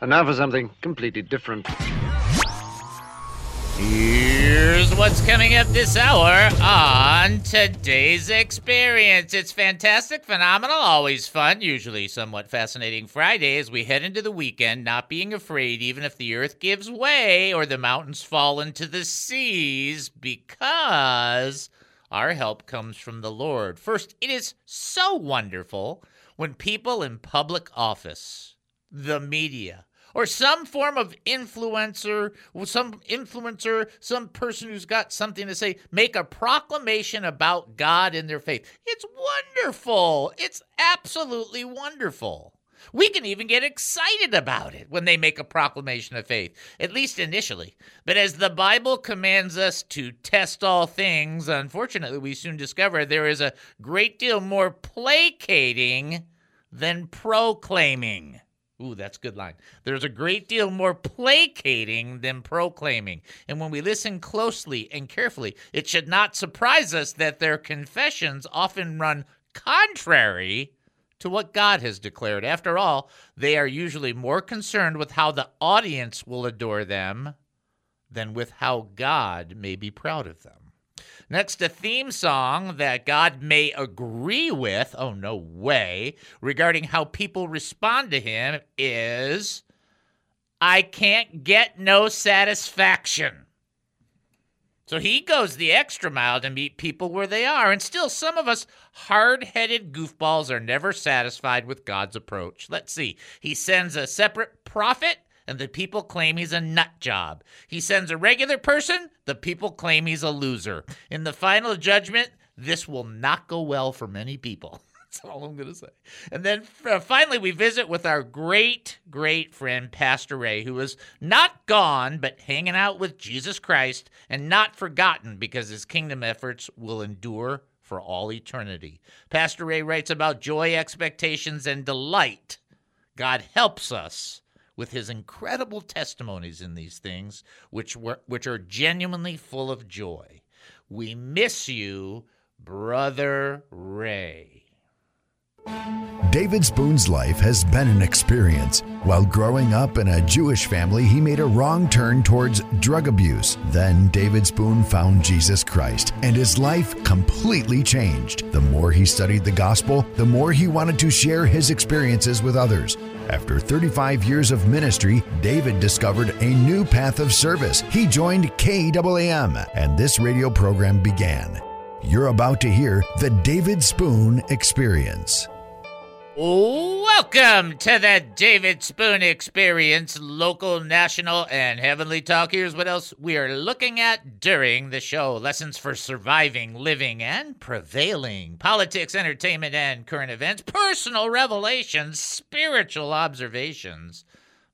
And now for something completely different. Here's what's coming up this hour on today's experience. It's fantastic, phenomenal, always fun, usually somewhat fascinating Friday as we head into the weekend, not being afraid even if the earth gives way or the mountains fall into the seas because our help comes from the Lord. First, it is so wonderful when people in public office, the media, or some form of influencer, some influencer, some person who's got something to say, make a proclamation about God in their faith. It's wonderful. It's absolutely wonderful. We can even get excited about it when they make a proclamation of faith, at least initially. But as the Bible commands us to test all things, unfortunately, we soon discover there is a great deal more placating than proclaiming. Ooh, that's a good line. There's a great deal more placating than proclaiming. And when we listen closely and carefully, it should not surprise us that their confessions often run contrary to what God has declared. After all, they are usually more concerned with how the audience will adore them than with how God may be proud of them. Next, a theme song that God may agree with, oh, no way, regarding how people respond to Him is I Can't Get No Satisfaction. So he goes the extra mile to meet people where they are. And still, some of us hard headed goofballs are never satisfied with God's approach. Let's see. He sends a separate prophet and the people claim he's a nut job. He sends a regular person, the people claim he's a loser. In the final judgment, this will not go well for many people. That's all I'm going to say. And then uh, finally, we visit with our great, great friend, Pastor Ray, who is not gone, but hanging out with Jesus Christ and not forgotten because his kingdom efforts will endure for all eternity. Pastor Ray writes about joy, expectations, and delight. God helps us with his incredible testimonies in these things, which were which are genuinely full of joy. We miss you, brother Ray. David Spoon's life has been an experience. While growing up in a Jewish family, he made a wrong turn towards drug abuse. Then David Spoon found Jesus Christ, and his life completely changed. The more he studied the gospel, the more he wanted to share his experiences with others. After 35 years of ministry, David discovered a new path of service. He joined KAAM, and this radio program began. You're about to hear the David Spoon Experience. Welcome to the David Spoon Experience, local, national, and heavenly talk. Here's what else we are looking at during the show lessons for surviving, living, and prevailing, politics, entertainment, and current events, personal revelations, spiritual observations,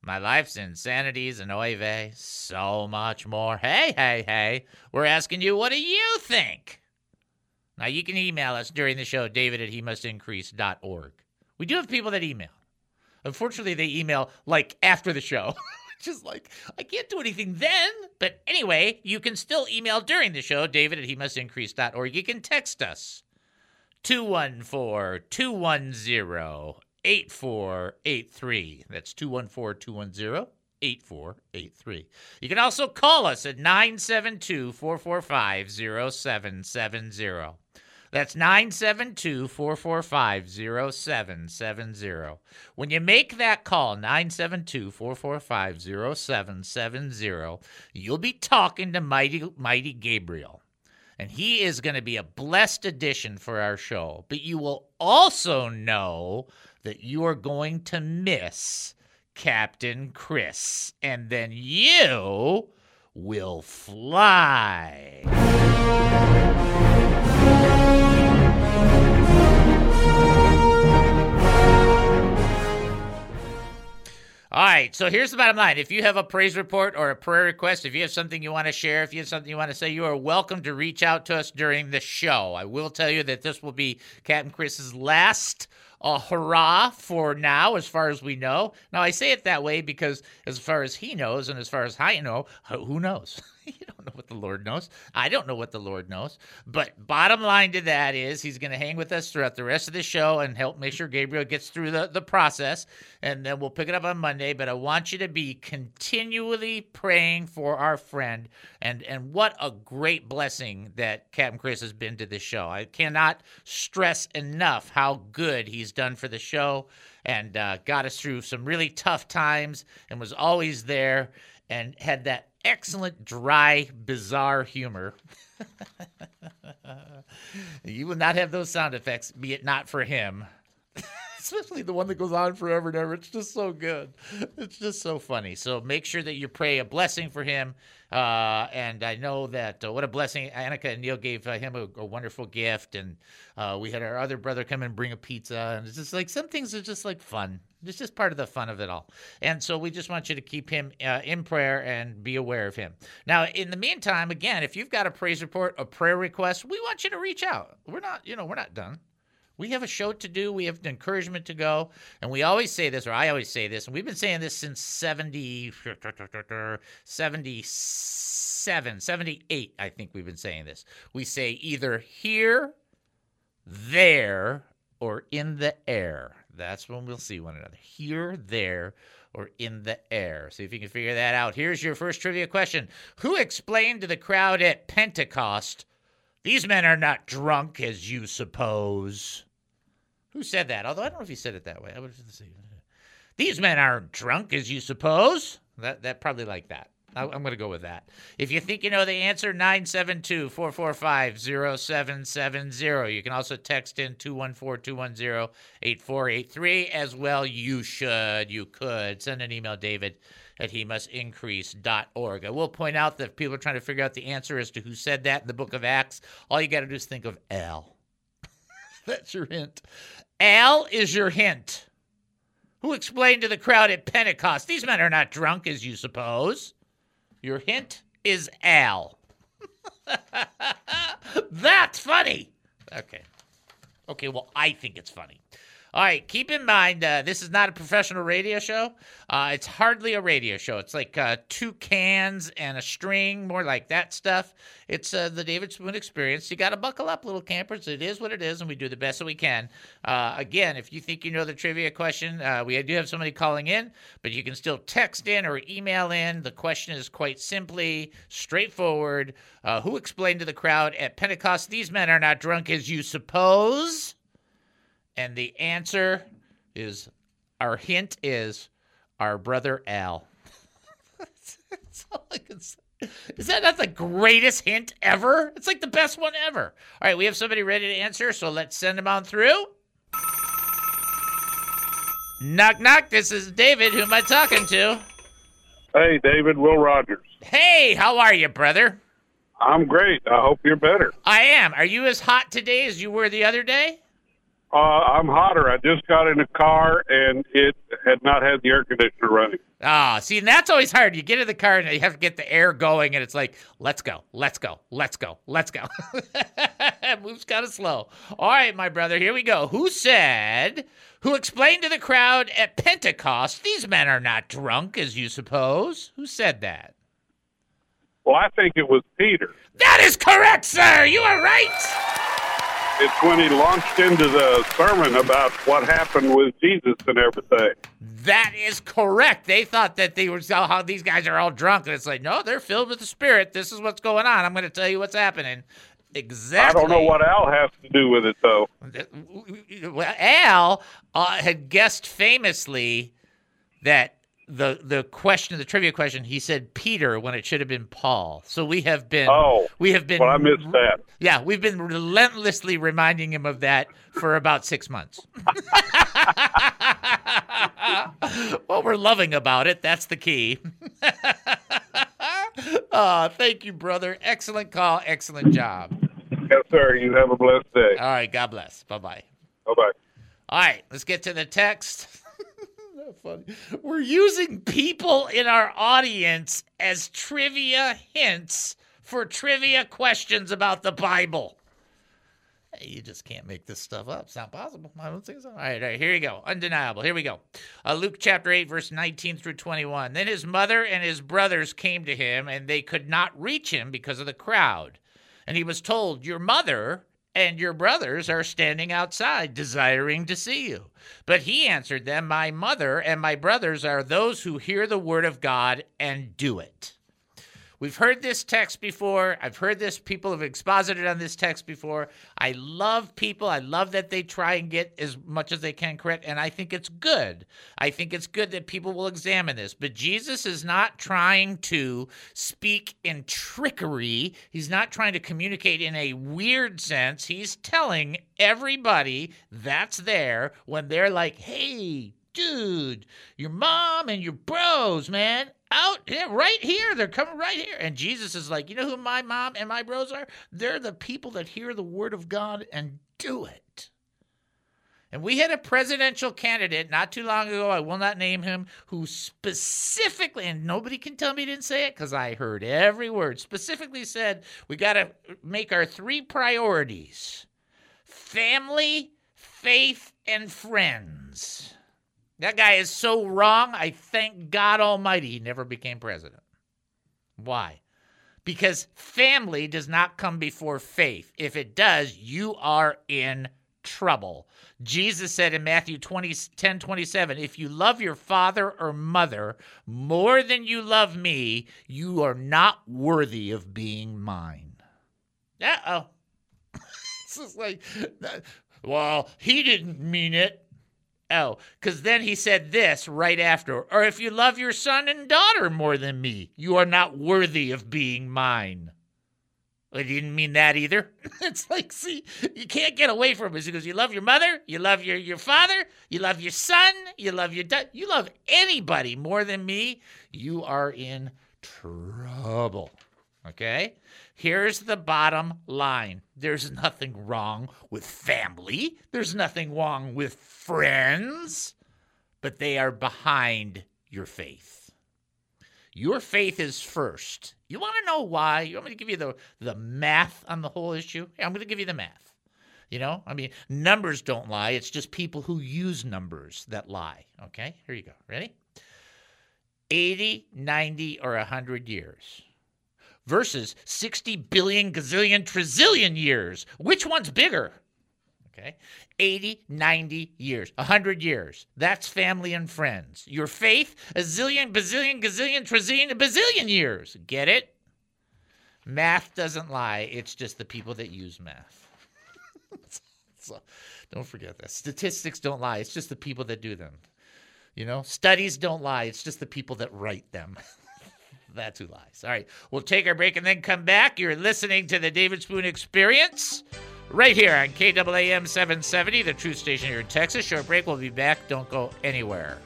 my life's insanities and oy vey, so much more. Hey, hey, hey, we're asking you, what do you think? Now, you can email us during the show, david at he must increase.org. We do have people that email. Unfortunately, they email like after the show. Which is like, I can't do anything then. But anyway, you can still email during the show, david at he must increase.org. You can text us 214 210 8483. That's 214 210 8483. You can also call us at 972 445 0770. That's 972 445 0770. When you make that call, 972 445 0770, you'll be talking to Mighty, Mighty Gabriel. And he is going to be a blessed addition for our show. But you will also know that you are going to miss Captain Chris. And then you will fly. All right, so here's the bottom line. If you have a praise report or a prayer request, if you have something you want to share, if you have something you want to say, you are welcome to reach out to us during the show. I will tell you that this will be Captain Chris's last uh, hurrah for now, as far as we know. Now, I say it that way because as far as he knows and as far as I know, who knows? know what the Lord knows. I don't know what the Lord knows. But bottom line to that is he's going to hang with us throughout the rest of the show and help make sure Gabriel gets through the, the process. And then we'll pick it up on Monday. But I want you to be continually praying for our friend. And, and what a great blessing that Captain Chris has been to this show. I cannot stress enough how good he's done for the show and uh, got us through some really tough times and was always there and had that excellent, dry, bizarre humor. you would not have those sound effects, be it not for him. Especially the one that goes on forever and ever. It's just so good. It's just so funny. So make sure that you pray a blessing for him. Uh, and I know that uh, what a blessing. Annika and Neil gave uh, him a, a, wonderful gift. And uh, we had our other brother come and bring a pizza. And it's just like some things are just like fun. It's just part of the fun of it all. And so we just want you to keep him uh, in prayer and be aware of him. Now, in the meantime, again, if you've got a praise report, a prayer request, we want you to reach out. We're not, you know, we're not done. We have a show to do. We have encouragement to go. And we always say this, or I always say this, and we've been saying this since 70, 77, 78, I think we've been saying this. We say either here, there, or in the air. That's when we'll see one another. Here, there, or in the air. See if you can figure that out. Here's your first trivia question Who explained to the crowd at Pentecost? These men are not drunk as you suppose. Who said that? Although I don't know if he said it that way. I would say, These men aren't drunk as you suppose. That that probably like that. I'm going to go with that. If you think you know the answer, 972 445 0770. You can also text in 214 210 8483 as well. You should, you could. Send an email, David at he must increase.org. I will point out that if people are trying to figure out the answer as to who said that in the book of Acts, all you got to do is think of Al. That's your hint. Al is your hint. Who explained to the crowd at Pentecost, these men are not drunk as you suppose. Your hint is Al. That's funny. Okay. Okay, well, I think it's funny. All right, keep in mind, uh, this is not a professional radio show. Uh, it's hardly a radio show. It's like uh, two cans and a string, more like that stuff. It's uh, the David Spoon experience. You got to buckle up, little campers. It is what it is, and we do the best that we can. Uh, again, if you think you know the trivia question, uh, we do have somebody calling in, but you can still text in or email in. The question is quite simply straightforward. who explained to the crowd at Pentecost, these men are not drunk as you suppose? And the answer is our hint is our brother Al. That's all I can say. Is that not the greatest hint ever? It's like the best one ever. All right, we have somebody ready to answer, so let's send them on through. Knock, knock. This is David. Who am I talking to? Hey, David. Will Rogers. Hey, how are you, brother? I'm great. I hope you're better. I am. Are you as hot today as you were the other day? Uh, I'm hotter. I just got in a car and it had not had the air conditioner running. Ah, see, and that's always hard. You get in the car and you have to get the air going, and it's like, let's go, let's go, let's go, let's go. moves kind of slow. All right, my brother, here we go. Who said, who explained to the crowd at Pentecost, these men are not drunk, as you suppose? Who said that? Well, I think it was Peter. That is correct, sir. You are right it's when he launched into the sermon about what happened with Jesus and everything. That is correct. They thought that they were so how these guys are all drunk, and it's like, no, they're filled with the Spirit. This is what's going on. I'm going to tell you what's happening. Exactly. I don't know what Al has to do with it, though. Well, Al uh, had guessed famously that the the question, the trivia question, he said Peter when it should have been Paul. So we have been. Oh, we have been. Well, I missed that. Yeah, we've been relentlessly reminding him of that for about six months. what we're loving about it, that's the key. oh, thank you, brother. Excellent call. Excellent job. Yes, sir. You have a blessed day. All right. God bless. Bye bye. Bye bye. All right. Let's get to the text funny. We're using people in our audience as trivia hints for trivia questions about the Bible. You just can't make this stuff up. It's not possible. I don't think so. All right, all right, here you go. Undeniable. Here we go. Uh, Luke chapter 8, verse 19 through 21. Then his mother and his brothers came to him, and they could not reach him because of the crowd. And he was told, Your mother and your brothers are standing outside, desiring to see you. But he answered them, My mother and my brothers are those who hear the word of God and do it. We've heard this text before. I've heard this. People have exposited on this text before. I love people. I love that they try and get as much as they can correct. And I think it's good. I think it's good that people will examine this. But Jesus is not trying to speak in trickery. He's not trying to communicate in a weird sense. He's telling everybody that's there when they're like, hey, dude, your mom and your bros, man, out yeah, right here. They're coming right here. And Jesus is like, you know who my mom and my bros are? They're the people that hear the word of God and do it. And we had a presidential candidate not too long ago, I will not name him, who specifically, and nobody can tell me he didn't say it because I heard every word, specifically said, we got to make our three priorities family, faith, and friends. That guy is so wrong. I thank God Almighty he never became president. Why? Because family does not come before faith. If it does, you are in trouble. Jesus said in Matthew 20, 10 27, if you love your father or mother more than you love me, you are not worthy of being mine. Uh oh. this is like, well, he didn't mean it. Oh, because then he said this right after. Or if you love your son and daughter more than me, you are not worthy of being mine. I didn't mean that either. it's like, see, you can't get away from it. He goes, you love your mother, you love your, your father, you love your son, you love your dad, you love anybody more than me, you are in trouble. Okay? Here's the bottom line there's nothing wrong with family, there's nothing wrong with friends, but they are behind your faith. Your faith is first. You want to know why? You want me to give you the, the math on the whole issue? I'm going to give you the math. You know, I mean, numbers don't lie. It's just people who use numbers that lie. Okay, here you go. Ready? 80, 90, or 100 years versus 60 billion gazillion trizillion years. Which one's bigger? Okay. 80, 90 years, 100 years. That's family and friends. Your faith, a zillion, bazillion, gazillion, trizillion, a bazillion years. Get it? Math doesn't lie. It's just the people that use math. so don't forget that. Statistics don't lie. It's just the people that do them. You know, studies don't lie. It's just the people that write them. That's who lies. All right, we'll take our break and then come back. You're listening to the David Spoon Experience right here on KAAM 770, the truth station here in Texas. Short break. We'll be back. Don't go anywhere.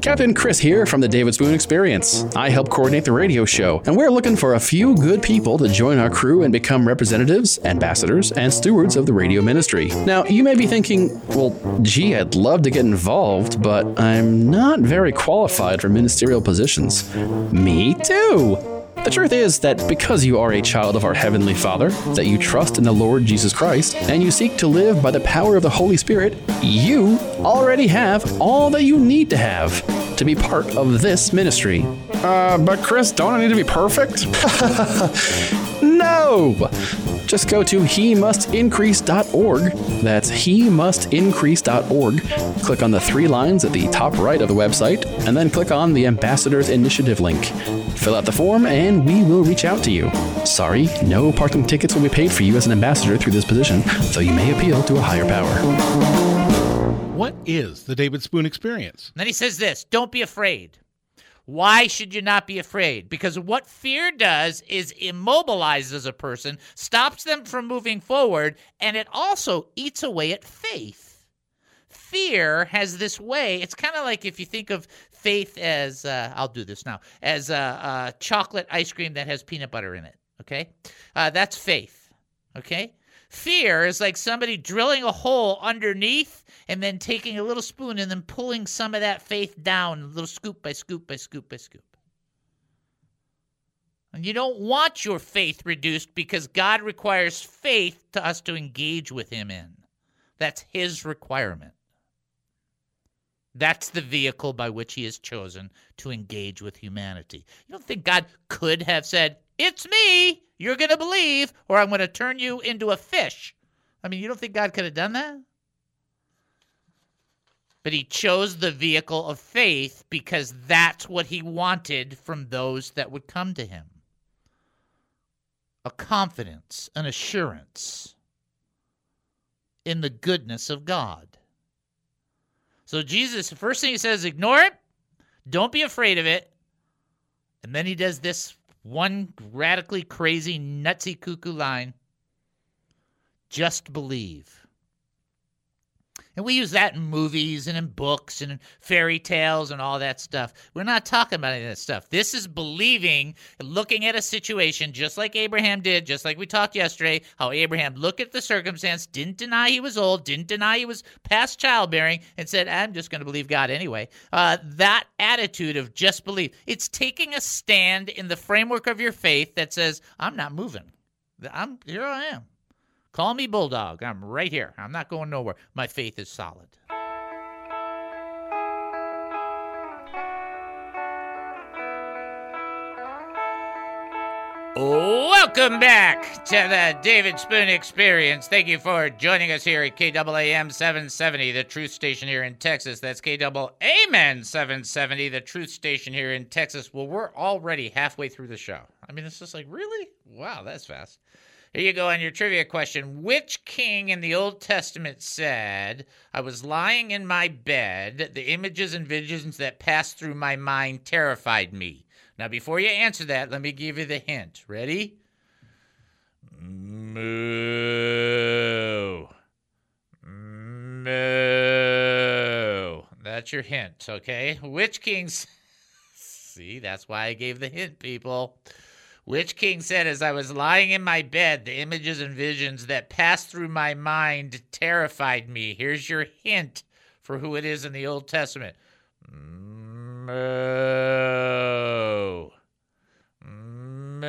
Captain Chris here from the David Spoon Experience. I help coordinate the radio show, and we're looking for a few good people to join our crew and become representatives, ambassadors, and stewards of the radio ministry. Now, you may be thinking, well, gee, I'd love to get involved, but I'm not very qualified for ministerial positions. Me too! The truth is that because you are a child of our Heavenly Father, that you trust in the Lord Jesus Christ, and you seek to live by the power of the Holy Spirit, you already have all that you need to have to be part of this ministry. Uh, but Chris, don't I need to be perfect? no! Just go to he must increase.org. That's he must increase.org. Click on the three lines at the top right of the website, and then click on the Ambassadors Initiative link. Fill out the form, and we will reach out to you. Sorry, no parking tickets will be paid for you as an ambassador through this position, though you may appeal to a higher power. What is the David Spoon experience? Then he says this don't be afraid. Why should you not be afraid? Because what fear does is immobilizes a person, stops them from moving forward, and it also eats away at faith. Fear has this way, it's kind of like if you think of faith as, uh, I'll do this now, as a, chocolate ice cream that has peanut butter in it, okay? Uh, that's faith, okay? Fear is like somebody drilling a hole underneath and then taking a little spoon and then pulling some of that faith down, a little scoop by scoop by scoop by scoop. And you don't want your faith reduced because God requires faith to us to engage with Him in. That's His requirement. That's the vehicle by which He has chosen to engage with humanity. You don't think God could have said, It's me, you're going to believe, or I'm going to turn you into a fish? I mean, you don't think God could have done that? But he chose the vehicle of faith because that's what he wanted from those that would come to him a confidence, an assurance in the goodness of God. So Jesus, the first thing he says, ignore it. Don't be afraid of it. And then he does this one radically crazy, nutsy cuckoo line. Just believe. And we use that in movies and in books and in fairy tales and all that stuff. We're not talking about any of that stuff. This is believing, looking at a situation just like Abraham did, just like we talked yesterday, how Abraham looked at the circumstance, didn't deny he was old, didn't deny he was past childbearing, and said, I'm just going to believe God anyway. Uh, that attitude of just believe, it's taking a stand in the framework of your faith that says, I'm not moving. I'm here I am. Call me Bulldog. I'm right here. I'm not going nowhere. My faith is solid. Welcome back to the David Spoon Experience. Thank you for joining us here at KAAM 770, the truth station here in Texas. That's KAAM 770, the truth station here in Texas. Well, we're already halfway through the show. I mean, it's just like, really? Wow, that's fast. Here you go on your trivia question. Which king in the Old Testament said, I was lying in my bed, the images and visions that passed through my mind terrified me? Now, before you answer that, let me give you the hint. Ready? Moo. Moo. That's your hint, okay? Which kings. See, that's why I gave the hint, people. Which king said, As I was lying in my bed, the images and visions that passed through my mind terrified me. Here's your hint for who it is in the Old Testament. Moo. Moo.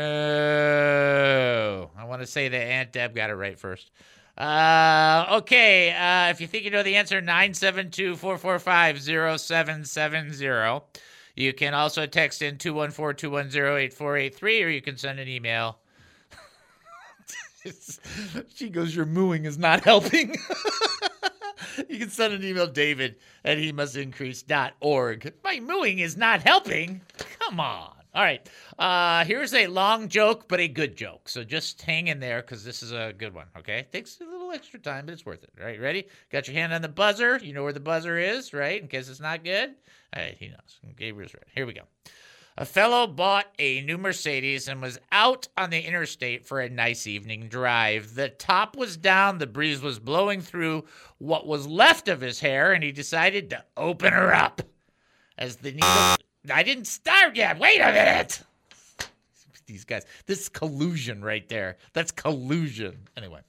I want to say that Aunt Deb got it right first. Uh, okay. Uh, if you think you know the answer, 972 445 0770. You can also text in 214 210 8483 or you can send an email. she goes, Your mooing is not helping. you can send an email, David at he must increase.org. My mooing is not helping. Come on. All right. Uh, here's a long joke, but a good joke. So just hang in there because this is a good one. Okay. A extra time, but it's worth it. All right. Ready? Got your hand on the buzzer. You know where the buzzer is, right? In case it's not good. All right. He knows. Gabriel's ready. Here we go. A fellow bought a new Mercedes and was out on the interstate for a nice evening drive. The top was down, the breeze was blowing through what was left of his hair, and he decided to open her up. As the needle. I didn't start yet. Wait a minute. These guys. This is collusion right there. That's collusion. Anyway,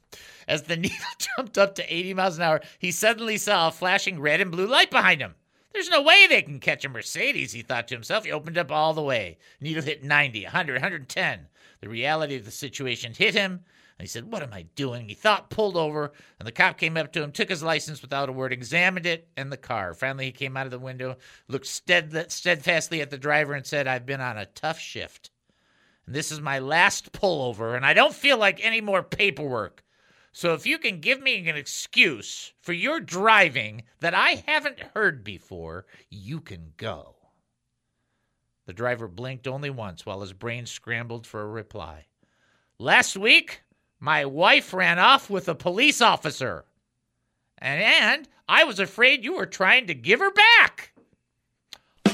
as the needle jumped up to 80 miles an hour, he suddenly saw a flashing red and blue light behind him. There's no way they can catch a Mercedes, he thought to himself. He opened up all the way. Needle hit 90, 100, 110. The reality of the situation hit him, and he said, What am I doing? He thought, pulled over, and the cop came up to him, took his license without a word, examined it and the car. Finally, he came out of the window, looked stead- steadfastly at the driver, and said, I've been on a tough shift. And this is my last pullover, and I don't feel like any more paperwork. So if you can give me an excuse for your driving that I haven't heard before, you can go. The driver blinked only once while his brain scrambled for a reply. Last week, my wife ran off with a police officer. And, and I was afraid you were trying to give her back.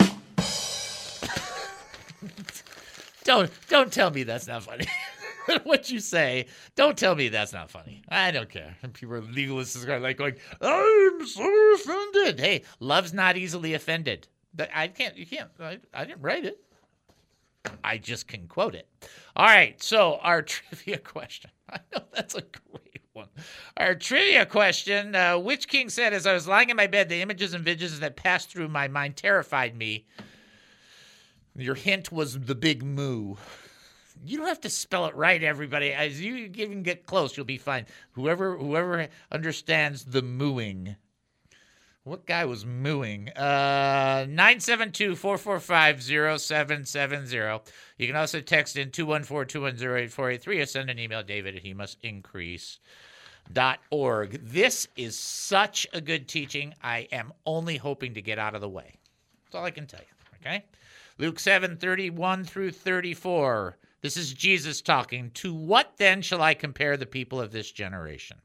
don't don't tell me that's not funny. what you say. Don't tell me that's not funny. I don't care. People are legalists are like going, I'm so offended. Hey, love's not easily offended. I can't. You can't. I, I didn't write it. I just can quote it. All right. So our trivia question. I know that's a great one. Our trivia question uh, Which king said, As I was lying in my bed, the images and visions that passed through my mind terrified me? Your hint was the big moo. You don't have to spell it right, everybody. As you even get close, you'll be fine. Whoever whoever understands the mooing. What guy was mooing? Uh 972-445-0770. You can also text in 214-210-8483 or send an email, David at he must increase. Dot org. This is such a good teaching. I am only hoping to get out of the way. That's all I can tell you. Okay? Luke 7, 31 through 34. This is Jesus talking. To what then shall I compare the people of this generation?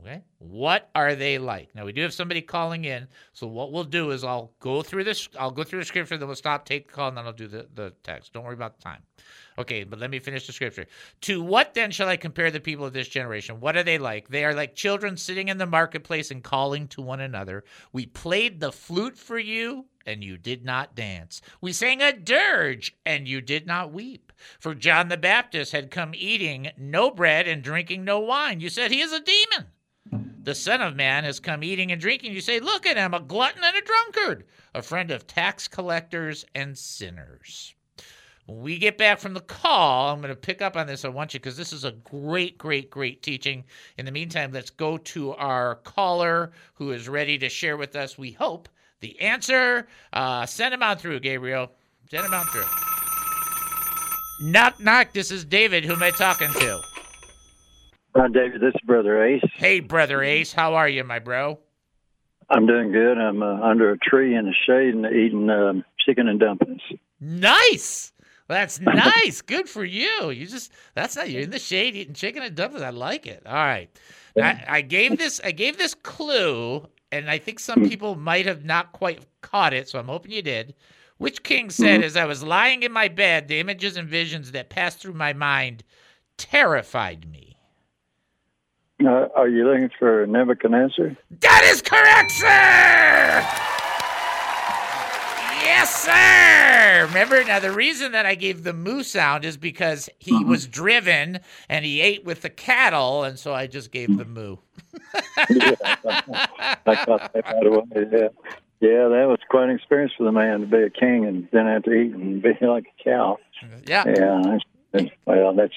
Okay. What are they like? Now we do have somebody calling in. So what we'll do is I'll go through this. I'll go through the scripture, then we'll stop, take the call, and then I'll do the, the text. Don't worry about the time. Okay, but let me finish the scripture. To what then shall I compare the people of this generation? What are they like? They are like children sitting in the marketplace and calling to one another. We played the flute for you, and you did not dance. We sang a dirge, and you did not weep. For John the Baptist had come eating no bread and drinking no wine. You said he is a demon. The Son of Man has come eating and drinking. You say, Look at him, a glutton and a drunkard, a friend of tax collectors and sinners. When we get back from the call, I'm going to pick up on this. I want you because this is a great, great, great teaching. In the meantime, let's go to our caller who is ready to share with us, we hope, the answer. Uh, send him on through, Gabriel. Send him on through. Knock, knock. This is David. Who am I talking to? Hi, David. This is Brother Ace. Hey, Brother Ace. How are you, my bro? I'm doing good. I'm uh, under a tree in the shade and eating um, chicken and dumplings. Nice. That's nice. Good for you. You just that's not you're in the shade eating chicken and dumplings. I like it. All right. I, I gave this I gave this clue, and I think some people might have not quite caught it, so I'm hoping you did. Which king said, as I was lying in my bed, the images and visions that passed through my mind terrified me. Uh, are you looking for Nebuchadnezzar? That is correct, sir! Yes, sir! Remember, now the reason that I gave the moo sound is because he mm-hmm. was driven and he ate with the cattle, and so I just gave the moo. I caught that right away. Yeah. yeah, that was quite an experience for the man to be a king and then have to eat and be like a cow. Yeah. Yeah, well, that's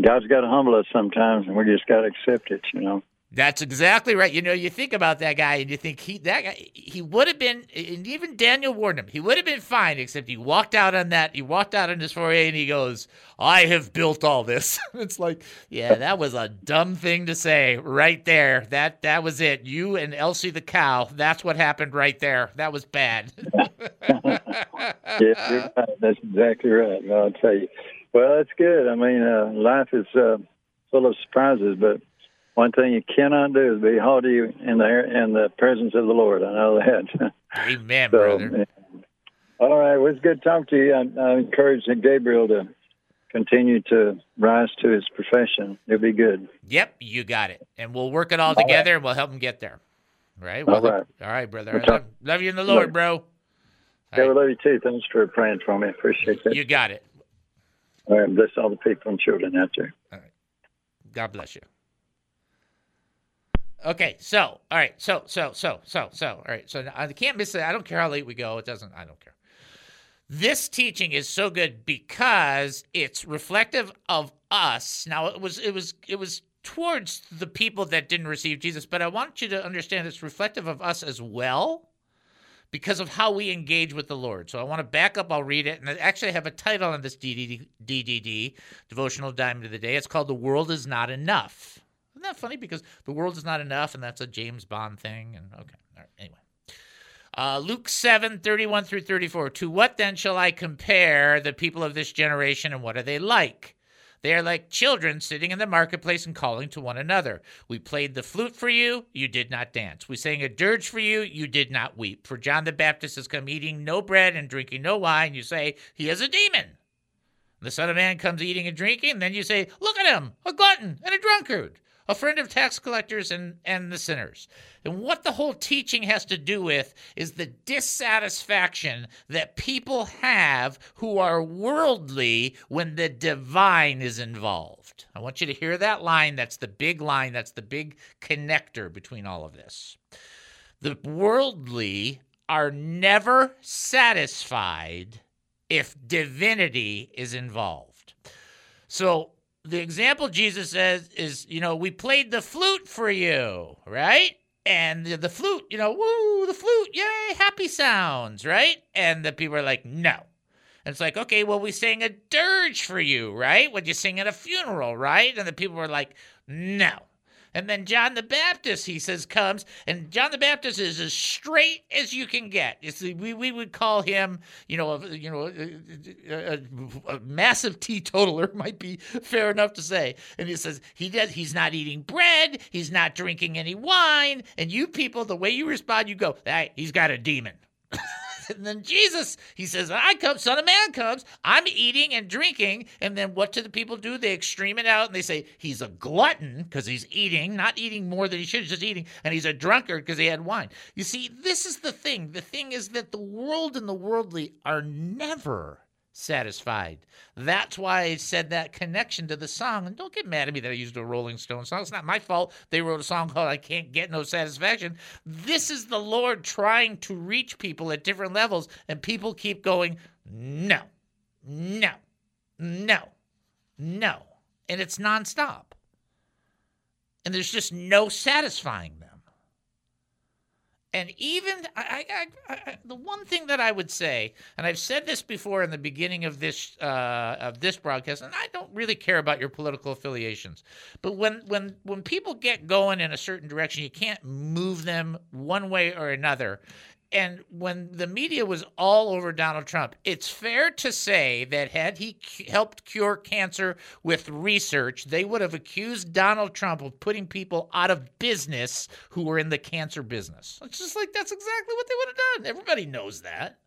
God's got to humble us sometimes, and we just got to accept it, you know. That's exactly right. You know, you think about that guy and you think he that guy he would have been and even Daniel warned him, he would have been fine, except he walked out on that, he walked out on his foray and he goes, I have built all this. it's like, yeah, that was a dumb thing to say right there. That that was it. You and Elsie the cow, that's what happened right there. That was bad. yeah, right. That's exactly right. I'll tell you. Well, that's good. I mean, uh, life is uh, full of surprises, but one thing you cannot do is be haughty in the in the presence of the Lord. I know that. Amen, So, brother. All right. Well, it's good to talk to you. I, I encourage Gabriel to continue to rise to his profession. It'll be good. Yep, you got it. And we'll work it all together and we'll help him get there. Right? All We'll- right. All right, brother. We'll love, love you in the Lord, bro. Yeah, we love you too. Thanks for praying for me. I appreciate that. You got it. All right. Bless all the people and children out there. All right. God bless you. Okay, so all right, so so so so so all right, so I can't miss it. I don't care how late we go. It doesn't. I don't care. This teaching is so good because it's reflective of us. Now it was it was it was towards the people that didn't receive Jesus, but I want you to understand it's reflective of us as well because of how we engage with the Lord. So I want to back up. I'll read it, and I actually have a title on this DDD, DDD devotional diamond of the day. It's called "The World Is Not Enough." Isn't that funny? Because the world is not enough, and that's a James Bond thing. And okay, all right. Anyway, uh, Luke 7, 31 through 34. To what then shall I compare the people of this generation, and what are they like? They are like children sitting in the marketplace and calling to one another. We played the flute for you, you did not dance. We sang a dirge for you, you did not weep. For John the Baptist has come eating no bread and drinking no wine. You say, He is a demon. The Son of Man comes eating and drinking, and then you say, Look at him, a glutton and a drunkard, a friend of tax collectors and, and the sinners. And what the whole teaching has to do with is the dissatisfaction that people have who are worldly when the divine is involved. I want you to hear that line. That's the big line, that's the big connector between all of this. The worldly are never satisfied if divinity is involved. So the example Jesus says is, you know, we played the flute for you, right? And the, the flute, you know, woo, the flute, yay, happy sounds, right? And the people are like, no. And it's like, okay, well, we sang a dirge for you, right? When you sing at a funeral, right? And the people were like, no. And then John the Baptist, he says, comes, and John the Baptist is as straight as you can get. It's, we, we would call him, you know, a, you know, a, a, a, massive teetotaler might be fair enough to say. And he says he does, he's not eating bread, he's not drinking any wine, and you people, the way you respond, you go, hey, he's got a demon. And then Jesus, he says, I come, Son of Man comes. I'm eating and drinking. And then what do the people do? They extreme it out and they say he's a glutton because he's eating, not eating more than he should, just eating. And he's a drunkard because he had wine. You see, this is the thing. The thing is that the world and the worldly are never satisfied. That's why I said that connection to the song. And don't get mad at me that I used a Rolling Stone song. It's not my fault. They wrote a song called I Can't Get No Satisfaction. This is the Lord trying to reach people at different levels, and people keep going, no, no, no, no. And it's nonstop. And there's just no satisfying. And even I, I, I, the one thing that I would say, and I've said this before in the beginning of this uh, of this broadcast, and I don't really care about your political affiliations, but when when when people get going in a certain direction, you can't move them one way or another and when the media was all over Donald Trump, it's fair to say that had he helped cure cancer with research, they would have accused Donald Trump of putting people out of business who were in the cancer business. It's just like that's exactly what they would have done. Everybody knows that.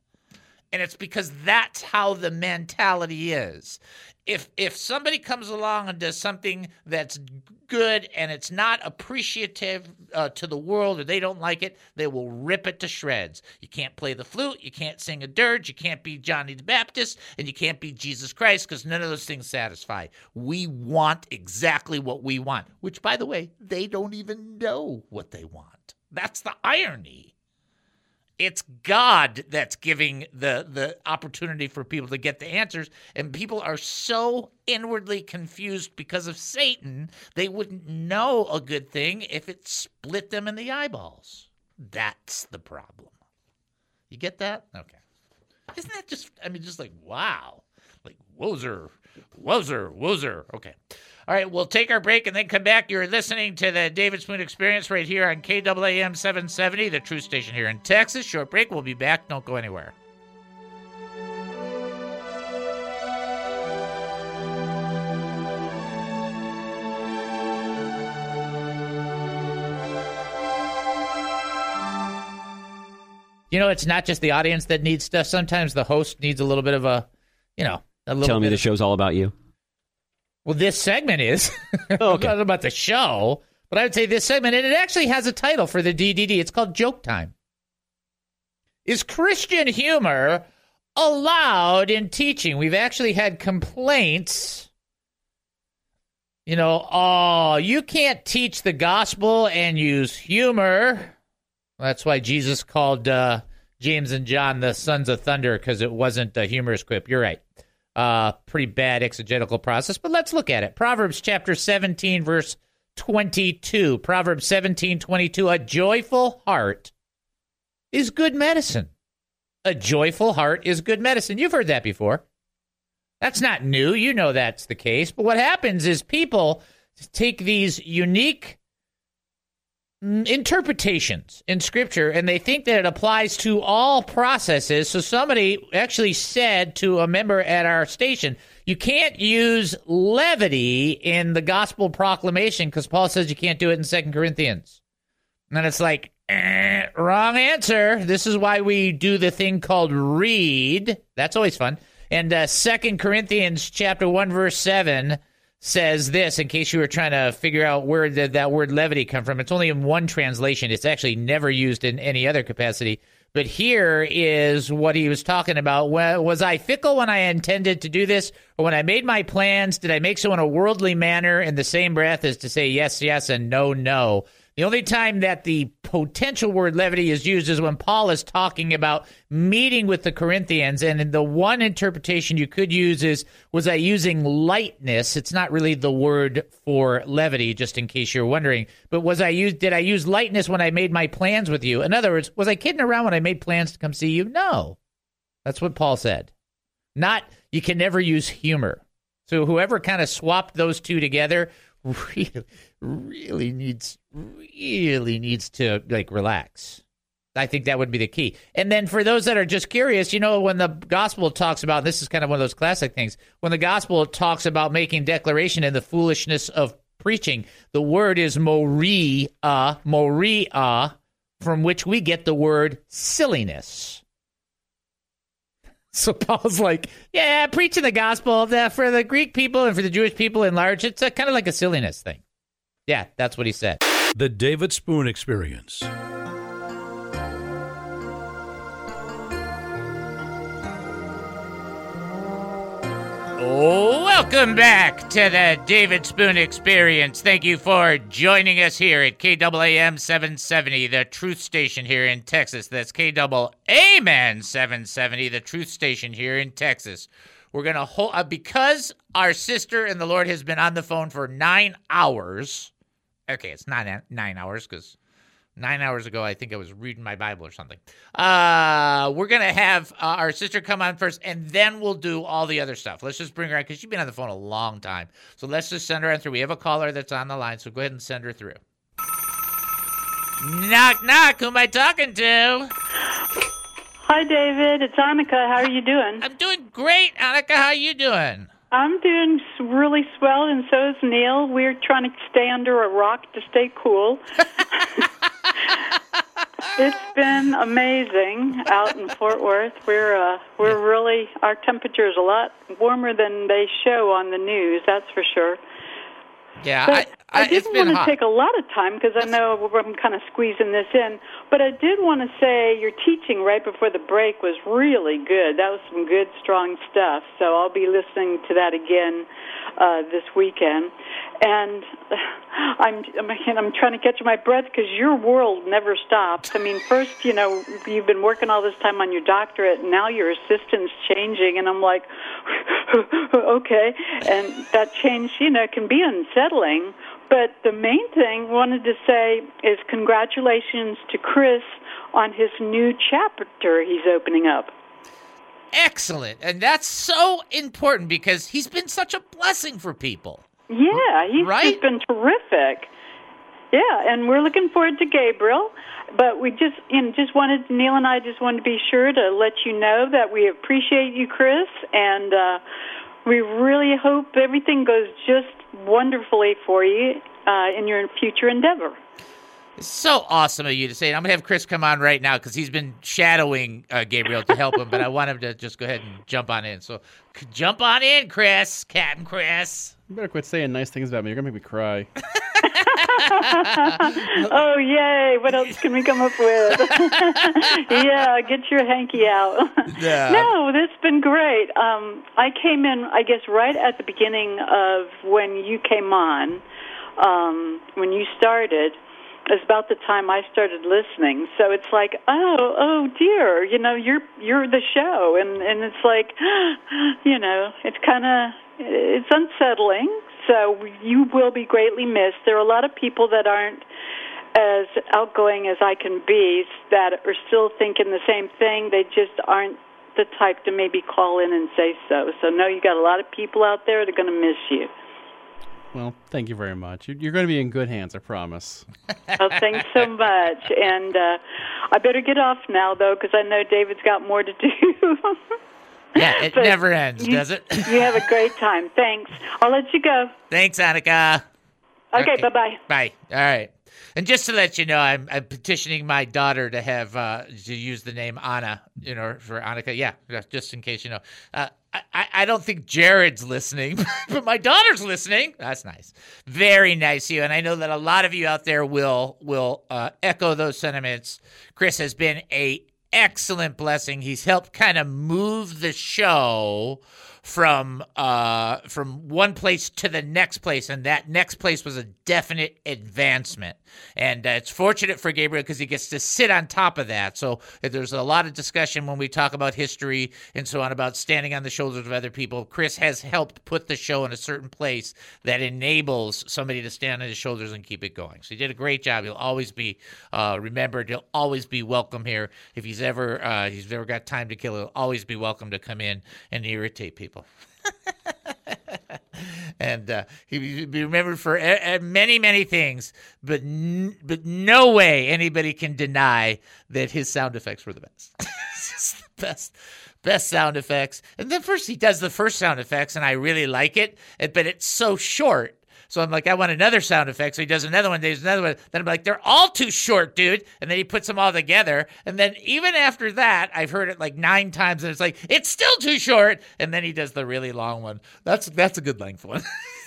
And it's because that's how the mentality is if if somebody comes along and does something that's good and it's not appreciative uh, to the world or they don't like it, they will rip it to shreds. You can't play the flute, you can't sing a dirge, you can't be Johnny the Baptist, and you can't be Jesus Christ because none of those things satisfy. We want exactly what we want, which, by the way, they don't even know what they want. That's the irony. It's God that's giving the the opportunity for people to get the answers, and people are so inwardly confused because of Satan, they wouldn't know a good thing if it split them in the eyeballs. That's the problem. You get that? Okay. Isn't that just? I mean, just like wow, like wozer, wozer, wozer. Okay. All right, we'll take our break and then come back. You're listening to the David Spoon Experience right here on KAAM 770, the true station here in Texas. Short break. We'll be back. Don't go anywhere. You know, it's not just the audience that needs stuff. Sometimes the host needs a little bit of a, you know, a little. Tell me the show's all about you. Well, this segment is Oh, okay. not about the show, but I would say this segment, and it actually has a title for the DDD. It's called Joke Time. Is Christian humor allowed in teaching? We've actually had complaints. You know, oh, you can't teach the gospel and use humor. That's why Jesus called uh, James and John the sons of thunder because it wasn't a humorous quip. You're right. Uh, pretty bad exegetical process, but let's look at it. Proverbs chapter 17, verse 22. Proverbs 17, 22. A joyful heart is good medicine. A joyful heart is good medicine. You've heard that before. That's not new. You know that's the case. But what happens is people take these unique interpretations in scripture and they think that it applies to all processes. So somebody actually said to a member at our station, you can't use levity in the gospel proclamation because Paul says you can't do it in Second Corinthians. And it's like, eh, wrong answer. This is why we do the thing called read. That's always fun. And uh, Second Corinthians chapter one verse seven says this in case you were trying to figure out where did that word levity come from. It's only in one translation. It's actually never used in any other capacity. But here is what he was talking about. Was I fickle when I intended to do this? Or when I made my plans, did I make so in a worldly manner in the same breath as to say yes, yes, and no, no? The only time that the potential word levity is used is when Paul is talking about meeting with the Corinthians. And the one interpretation you could use is was I using lightness? It's not really the word for levity, just in case you're wondering. But was I use did I use lightness when I made my plans with you? In other words, was I kidding around when I made plans to come see you? No. That's what Paul said. Not you can never use humor. So whoever kind of swapped those two together really, really needs really needs to like relax. I think that would be the key. And then for those that are just curious, you know, when the gospel talks about this is kind of one of those classic things. When the gospel talks about making declaration and the foolishness of preaching, the word is moria, moria, from which we get the word silliness. So Paul's like, yeah, preaching the gospel for the Greek people and for the Jewish people in large, it's a, kind of like a silliness thing. Yeah, that's what he said. The David Spoon Experience. Oh, welcome back to the David Spoon Experience. Thank you for joining us here at KAAM 770, the truth station here in Texas. That's KAAM 770, the truth station here in Texas. We're going to hold, uh, because our sister and the Lord has been on the phone for nine hours. Okay, it's not nine hours because nine hours ago, I think I was reading my Bible or something. Uh, we're going to have uh, our sister come on first, and then we'll do all the other stuff. Let's just bring her on because she's been on the phone a long time. So let's just send her on through. We have a caller that's on the line, so go ahead and send her through. Knock, knock. Who am I talking to? Hi, David. It's Annika. How are you doing? I'm doing great, Annika. How are you doing? I'm doing really swell, and so is Neil. We're trying to stay under a rock to stay cool. it's been amazing out in Fort Worth. We're uh, we're really our temperature is a lot warmer than they show on the news. That's for sure. Yeah, but I, I, I didn't want to hot. take a lot of time because I know I'm kind of squeezing this in. But I did want to say your teaching right before the break was really good. That was some good, strong stuff. So I'll be listening to that again uh, this weekend. And I'm I'm, and I'm trying to catch my breath because your world never stops. I mean, first, you know, you've been working all this time on your doctorate, and now your assistant's changing, and I'm like, okay. And that change, you know, can be unsettling. But the main thing I wanted to say is congratulations to Chris on his new chapter he's opening up. Excellent. And that's so important because he's been such a blessing for people. Yeah, he's right? been terrific. Yeah, and we're looking forward to Gabriel. But we just, you know, just wanted Neil and I just wanted to be sure to let you know that we appreciate you, Chris, and uh, we really hope everything goes just wonderfully for you uh, in your future endeavor. It's so awesome of you to say it. I'm gonna have Chris come on right now because he's been shadowing uh, Gabriel to help him, but I want him to just go ahead and jump on in. So jump on in, Chris, Captain Chris. You better quit saying nice things about me. You're gonna make me cry. oh yay! What else can we come up with? yeah, get your hanky out. Yeah. No, this has been great. Um, I came in, I guess, right at the beginning of when you came on, um, when you started. It's about the time I started listening. So it's like, oh, oh dear, you know, you're you're the show, and and it's like, you know, it's kind of it's unsettling. So you will be greatly missed. There are a lot of people that aren't as outgoing as I can be that are still thinking the same thing. They just aren't the type to maybe call in and say so. So no, you got a lot of people out there that are going to miss you. Well, thank you very much. You're going to be in good hands, I promise. oh, thanks so much. And uh, I better get off now, though, because I know David's got more to do. yeah, it But never ends, you- does it? you have a great time. Thanks. I'll let you go. Thanks, Annika. Okay, Okay. bye bye. Bye. All right. And just to let you know, I'm, I'm petitioning my daughter to have uh, to use the name Anna, you know, for Annika. Yeah, yeah, just in case you know. Uh, I, I don't think Jared's listening, but my daughter's listening. That's nice. Very nice you. And I know that a lot of you out there will will uh, echo those sentiments. Chris has been a excellent blessing. He's helped kind of move the show from uh, from one place to the next place, and that next place was a definite advancement. And uh, it's fortunate for Gabriel because he gets to sit on top of that. So there's a lot of discussion when we talk about history and so on about standing on the shoulders of other people. Chris has helped put the show in a certain place that enables somebody to stand on his shoulders and keep it going. So he did a great job. He'll always be uh, remembered. He'll always be welcome here. If he's ever uh, he's ever got time to kill, he'll always be welcome to come in and irritate people. and uh, he be remembered for many, many things, but n- but no way anybody can deny that his sound effects were the best. the best, best sound effects. And then first he does the first sound effects, and I really like it, but it's so short so I'm like, I want another sound effect. So he does another one, does another one. Then I'm like, they're all too short, dude. And then he puts them all together. And then even after that, I've heard it like nine times, and it's like, it's still too short. And then he does the really long one. That's that's a good length one.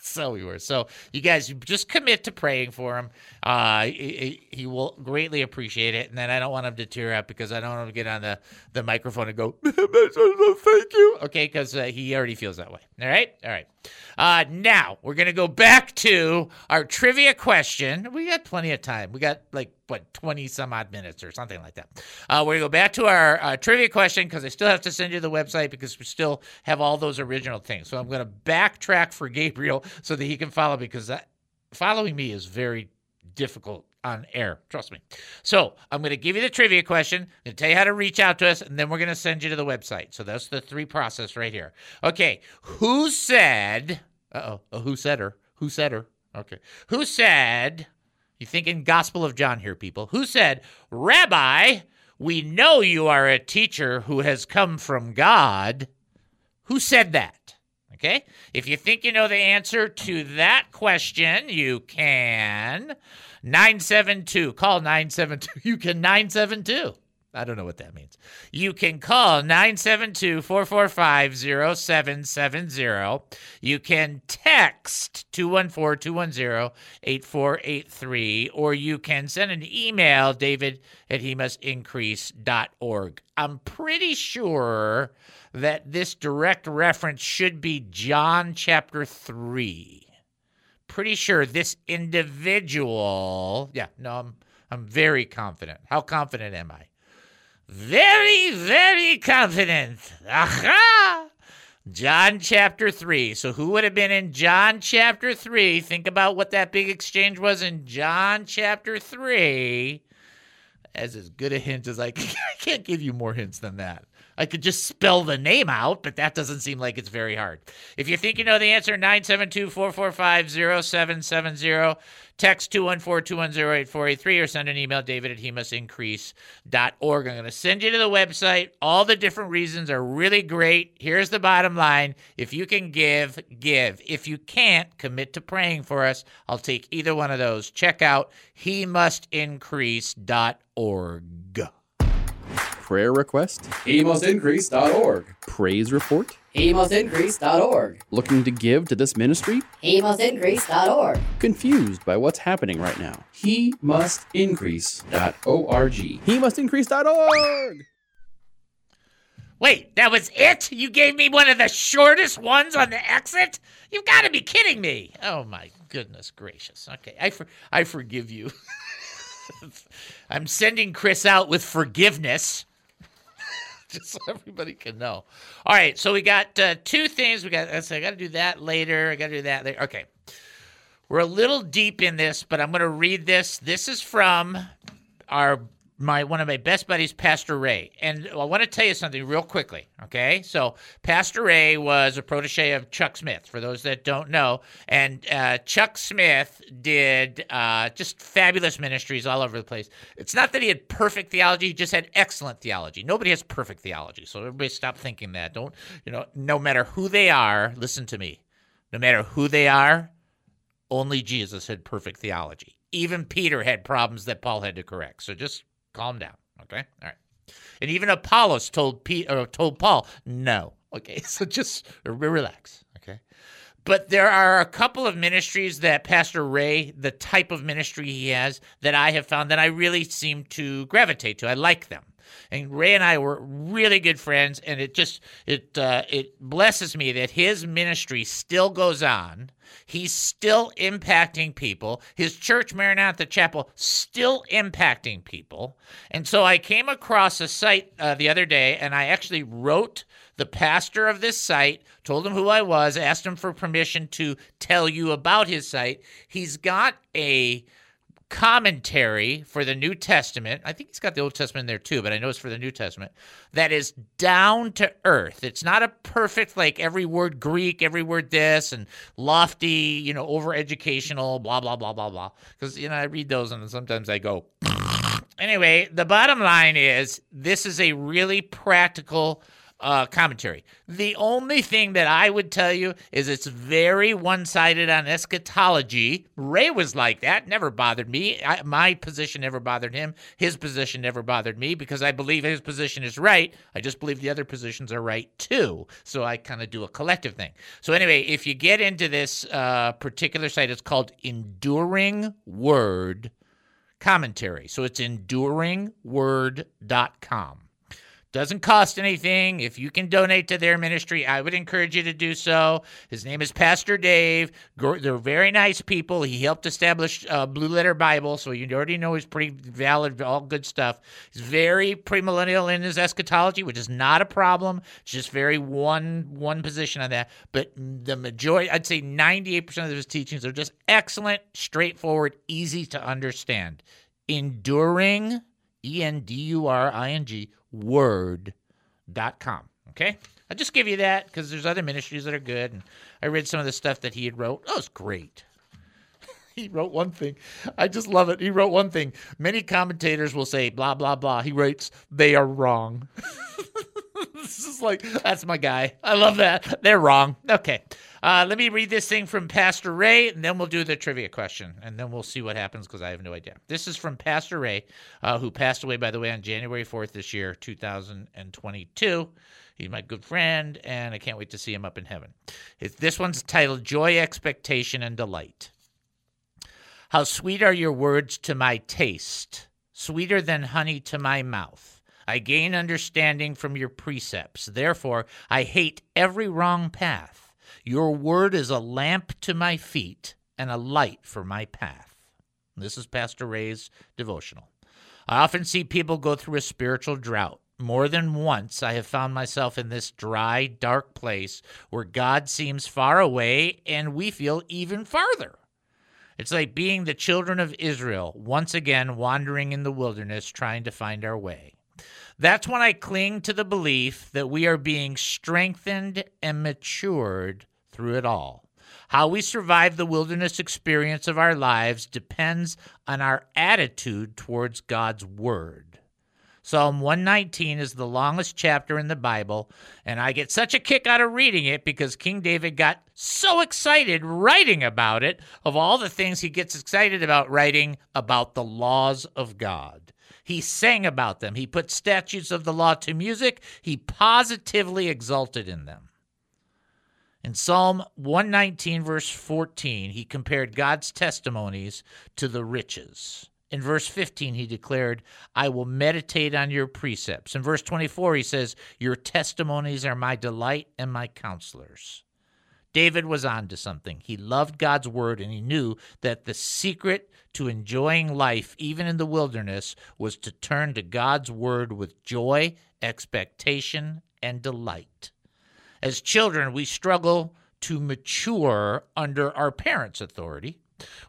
so we were. So you guys just commit to praying for him. Uh, he, he, will greatly appreciate it. And then I don't want him to tear up because I don't want him to get on the, the microphone and go, thank you. Okay, because uh, he already feels that way. All right? All right. Uh, now we're to go back to our trivia question. We got plenty of time. We got like, what, 20 some odd minutes or something like that. Uh, we're going to go back to our uh, trivia question because I still have to send you the website because we still have all those original things. So I'm going to backtrack for Gabriel so that he can follow because that, following me is very difficult on air. Trust me. So I'm going to give you the trivia question. I'm going to tell you how to reach out to us, and then we're going to send you to the website. So that's the three process right here. Okay. Who said? Uh oh. Who said her? Who said her? Okay. Who said? You thinking in Gospel of John here, people? Who said, Rabbi? We know you are a teacher who has come from God. Who said that? Okay. If you think you know the answer to that question, you can 972. Call 972. You can 972. I don't know what that means. You can call 972 445 0770. You can text 214 210 8483, or you can send an email, david at he must increase.org. I'm pretty sure that this direct reference should be John chapter 3. Pretty sure this individual, yeah, no, I'm I'm very confident. How confident am I? Very, very confident. Aha! John chapter 3. So, who would have been in John chapter 3? Think about what that big exchange was in John chapter 3. As as good a hint as I can. I can't give you more hints than that. I could just spell the name out, but that doesn't seem like it's very hard. If you think you know the answer, 972 445 0770. Text 214-210-8483 or send an email, david at hemustincrease.org. I'm going to send you to the website. All the different reasons are really great. Here's the bottom line. If you can give, give. If you can't, commit to praying for us. I'll take either one of those. Check out hemustincrease.org prayer request? HeMustIncrease.org. Praise report? HeMustIncrease.org. Looking to give to this ministry? HeMustIncrease.org. Confused by what's happening right now? HeMustIncrease.org. HeMustIncrease.org. Wait, that was it? You gave me one of the shortest ones on the exit? You've got to be kidding me. Oh my goodness gracious. Okay, I for- I forgive you. I'm sending Chris out with forgiveness. just so everybody can know. All right, so we got uh, two things. We got. I got to do that later. I got to do that later. Okay, we're a little deep in this, but I'm going to read this. This is from our my one of my best buddies, Pastor Ray. And I want to tell you something real quickly. Okay, so Pastor Ray was a protege of Chuck Smith. For those that don't know, and uh, Chuck Smith did uh, just fabulous ministries all over the place. It's not that he had perfect theology; he just had excellent theology. Nobody has perfect theology, so everybody stop thinking that. Don't you know? No matter who they are, listen to me. No matter who they are, only Jesus had perfect theology. Even Peter had problems that Paul had to correct. So just calm down. Okay. All right. And even Apollos told Pete, or told Paul, no. Okay, so just relax. Okay. But there are a couple of ministries that Pastor Ray, the type of ministry he has, that I have found that I really seem to gravitate to. I like them. And Ray and I were really good friends, and it just it uh, it blesses me that his ministry still goes on. He's still impacting people. His church, Maranatha Chapel, still impacting people. And so I came across a site uh, the other day, and I actually wrote the pastor of this site, told him who I was, asked him for permission to tell you about his site. He's got a commentary for the New Testament. I think he's got the Old Testament in there too, but I know it's for the New Testament. That is down to earth. It's not a perfect, like every word Greek, every word this, and lofty, you know, over educational, blah, blah, blah, blah, blah. Because, you know, I read those and sometimes I go, anyway, the bottom line is this is a really practical uh, commentary. The only thing that I would tell you is it's very one sided on eschatology. Ray was like that, never bothered me. I, my position never bothered him. His position never bothered me because I believe his position is right. I just believe the other positions are right too. So I kind of do a collective thing. So, anyway, if you get into this uh, particular site, it's called Enduring Word Commentary. So it's enduringword.com. Doesn't cost anything. If you can donate to their ministry, I would encourage you to do so. His name is Pastor Dave. They're very nice people. He helped establish uh, Blue Letter Bible, so you already know he's pretty valid, all good stuff. He's very premillennial in his eschatology, which is not a problem. It's just very one one position on that. But the majority, I'd say 98% of his teachings are just excellent, straightforward, easy to understand. Enduring, E N D U R I N G word.com. Okay? I just give you that because there's other ministries that are good. And I read some of the stuff that he had wrote. Oh, it's great. he wrote one thing. I just love it. He wrote one thing. Many commentators will say blah blah blah. He writes they are wrong. this is like that's my guy. I love that. They're wrong. Okay. Uh, let me read this thing from Pastor Ray, and then we'll do the trivia question, and then we'll see what happens because I have no idea. This is from Pastor Ray, uh, who passed away, by the way, on January 4th this year, 2022. He's my good friend, and I can't wait to see him up in heaven. It's, this one's titled Joy, Expectation, and Delight. How sweet are your words to my taste, sweeter than honey to my mouth. I gain understanding from your precepts. Therefore, I hate every wrong path. Your word is a lamp to my feet and a light for my path. This is Pastor Ray's devotional. I often see people go through a spiritual drought. More than once, I have found myself in this dry, dark place where God seems far away and we feel even farther. It's like being the children of Israel, once again wandering in the wilderness trying to find our way. That's when I cling to the belief that we are being strengthened and matured through it all. How we survive the wilderness experience of our lives depends on our attitude towards God's Word. Psalm 119 is the longest chapter in the Bible, and I get such a kick out of reading it because King David got so excited writing about it, of all the things he gets excited about writing about the laws of God. He sang about them, he put statutes of the law to music, he positively exulted in them. In Psalm 119, verse 14, he compared God's testimonies to the riches. In verse 15, he declared, I will meditate on your precepts. In verse 24, he says, Your testimonies are my delight and my counselors. David was on to something. He loved God's word and he knew that the secret to enjoying life, even in the wilderness, was to turn to God's word with joy, expectation, and delight. As children, we struggle to mature under our parents' authority.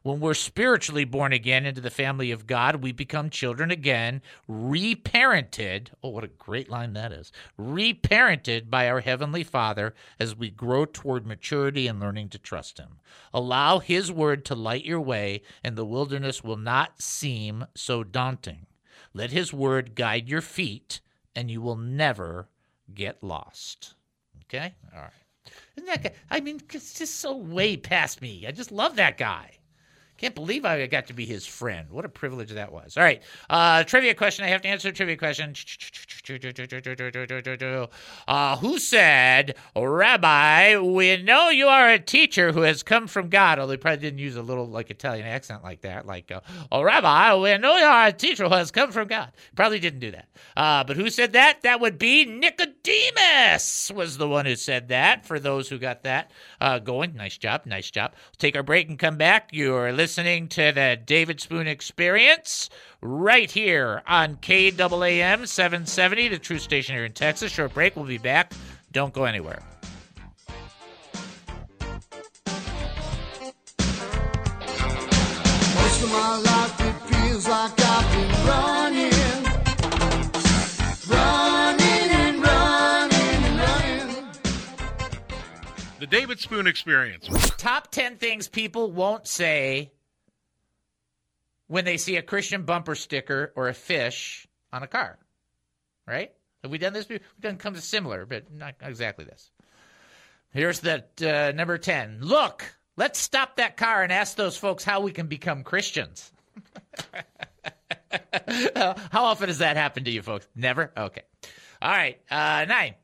When we're spiritually born again into the family of God, we become children again, reparented. Oh, what a great line that is. Reparented by our Heavenly Father as we grow toward maturity and learning to trust Him. Allow His Word to light your way, and the wilderness will not seem so daunting. Let His Word guide your feet, and you will never get lost. Okay? All right. Isn't that guy? I mean, it's just so way past me. I just love that guy. Can't believe I got to be his friend. What a privilege that was. All right. Uh, trivia question. I have to answer a trivia question. Uh, who said, Rabbi, we know you are a teacher who has come from God. Although they probably didn't use a little like Italian accent like that. Like, uh, oh, Rabbi, we know you are a teacher who has come from God. Probably didn't do that. Uh, but who said that? That would be Nicodemus was the one who said that. For those who got that uh, going, nice job, nice job. We'll take our break and come back. You're listening to the David Spoon Experience right here on KAAM 770, the Truth Station here in Texas. Short break. We'll be back. Don't go anywhere. Most of my life it feels like I've been running The David Spoon Experience. Top 10 things people won't say when they see a Christian bumper sticker or a fish on a car. Right? Have we done this? We've done something similar, but not exactly this. Here's the uh, number 10. Look, let's stop that car and ask those folks how we can become Christians. how often does that happen to you folks? Never? Okay. All right. Uh, nine.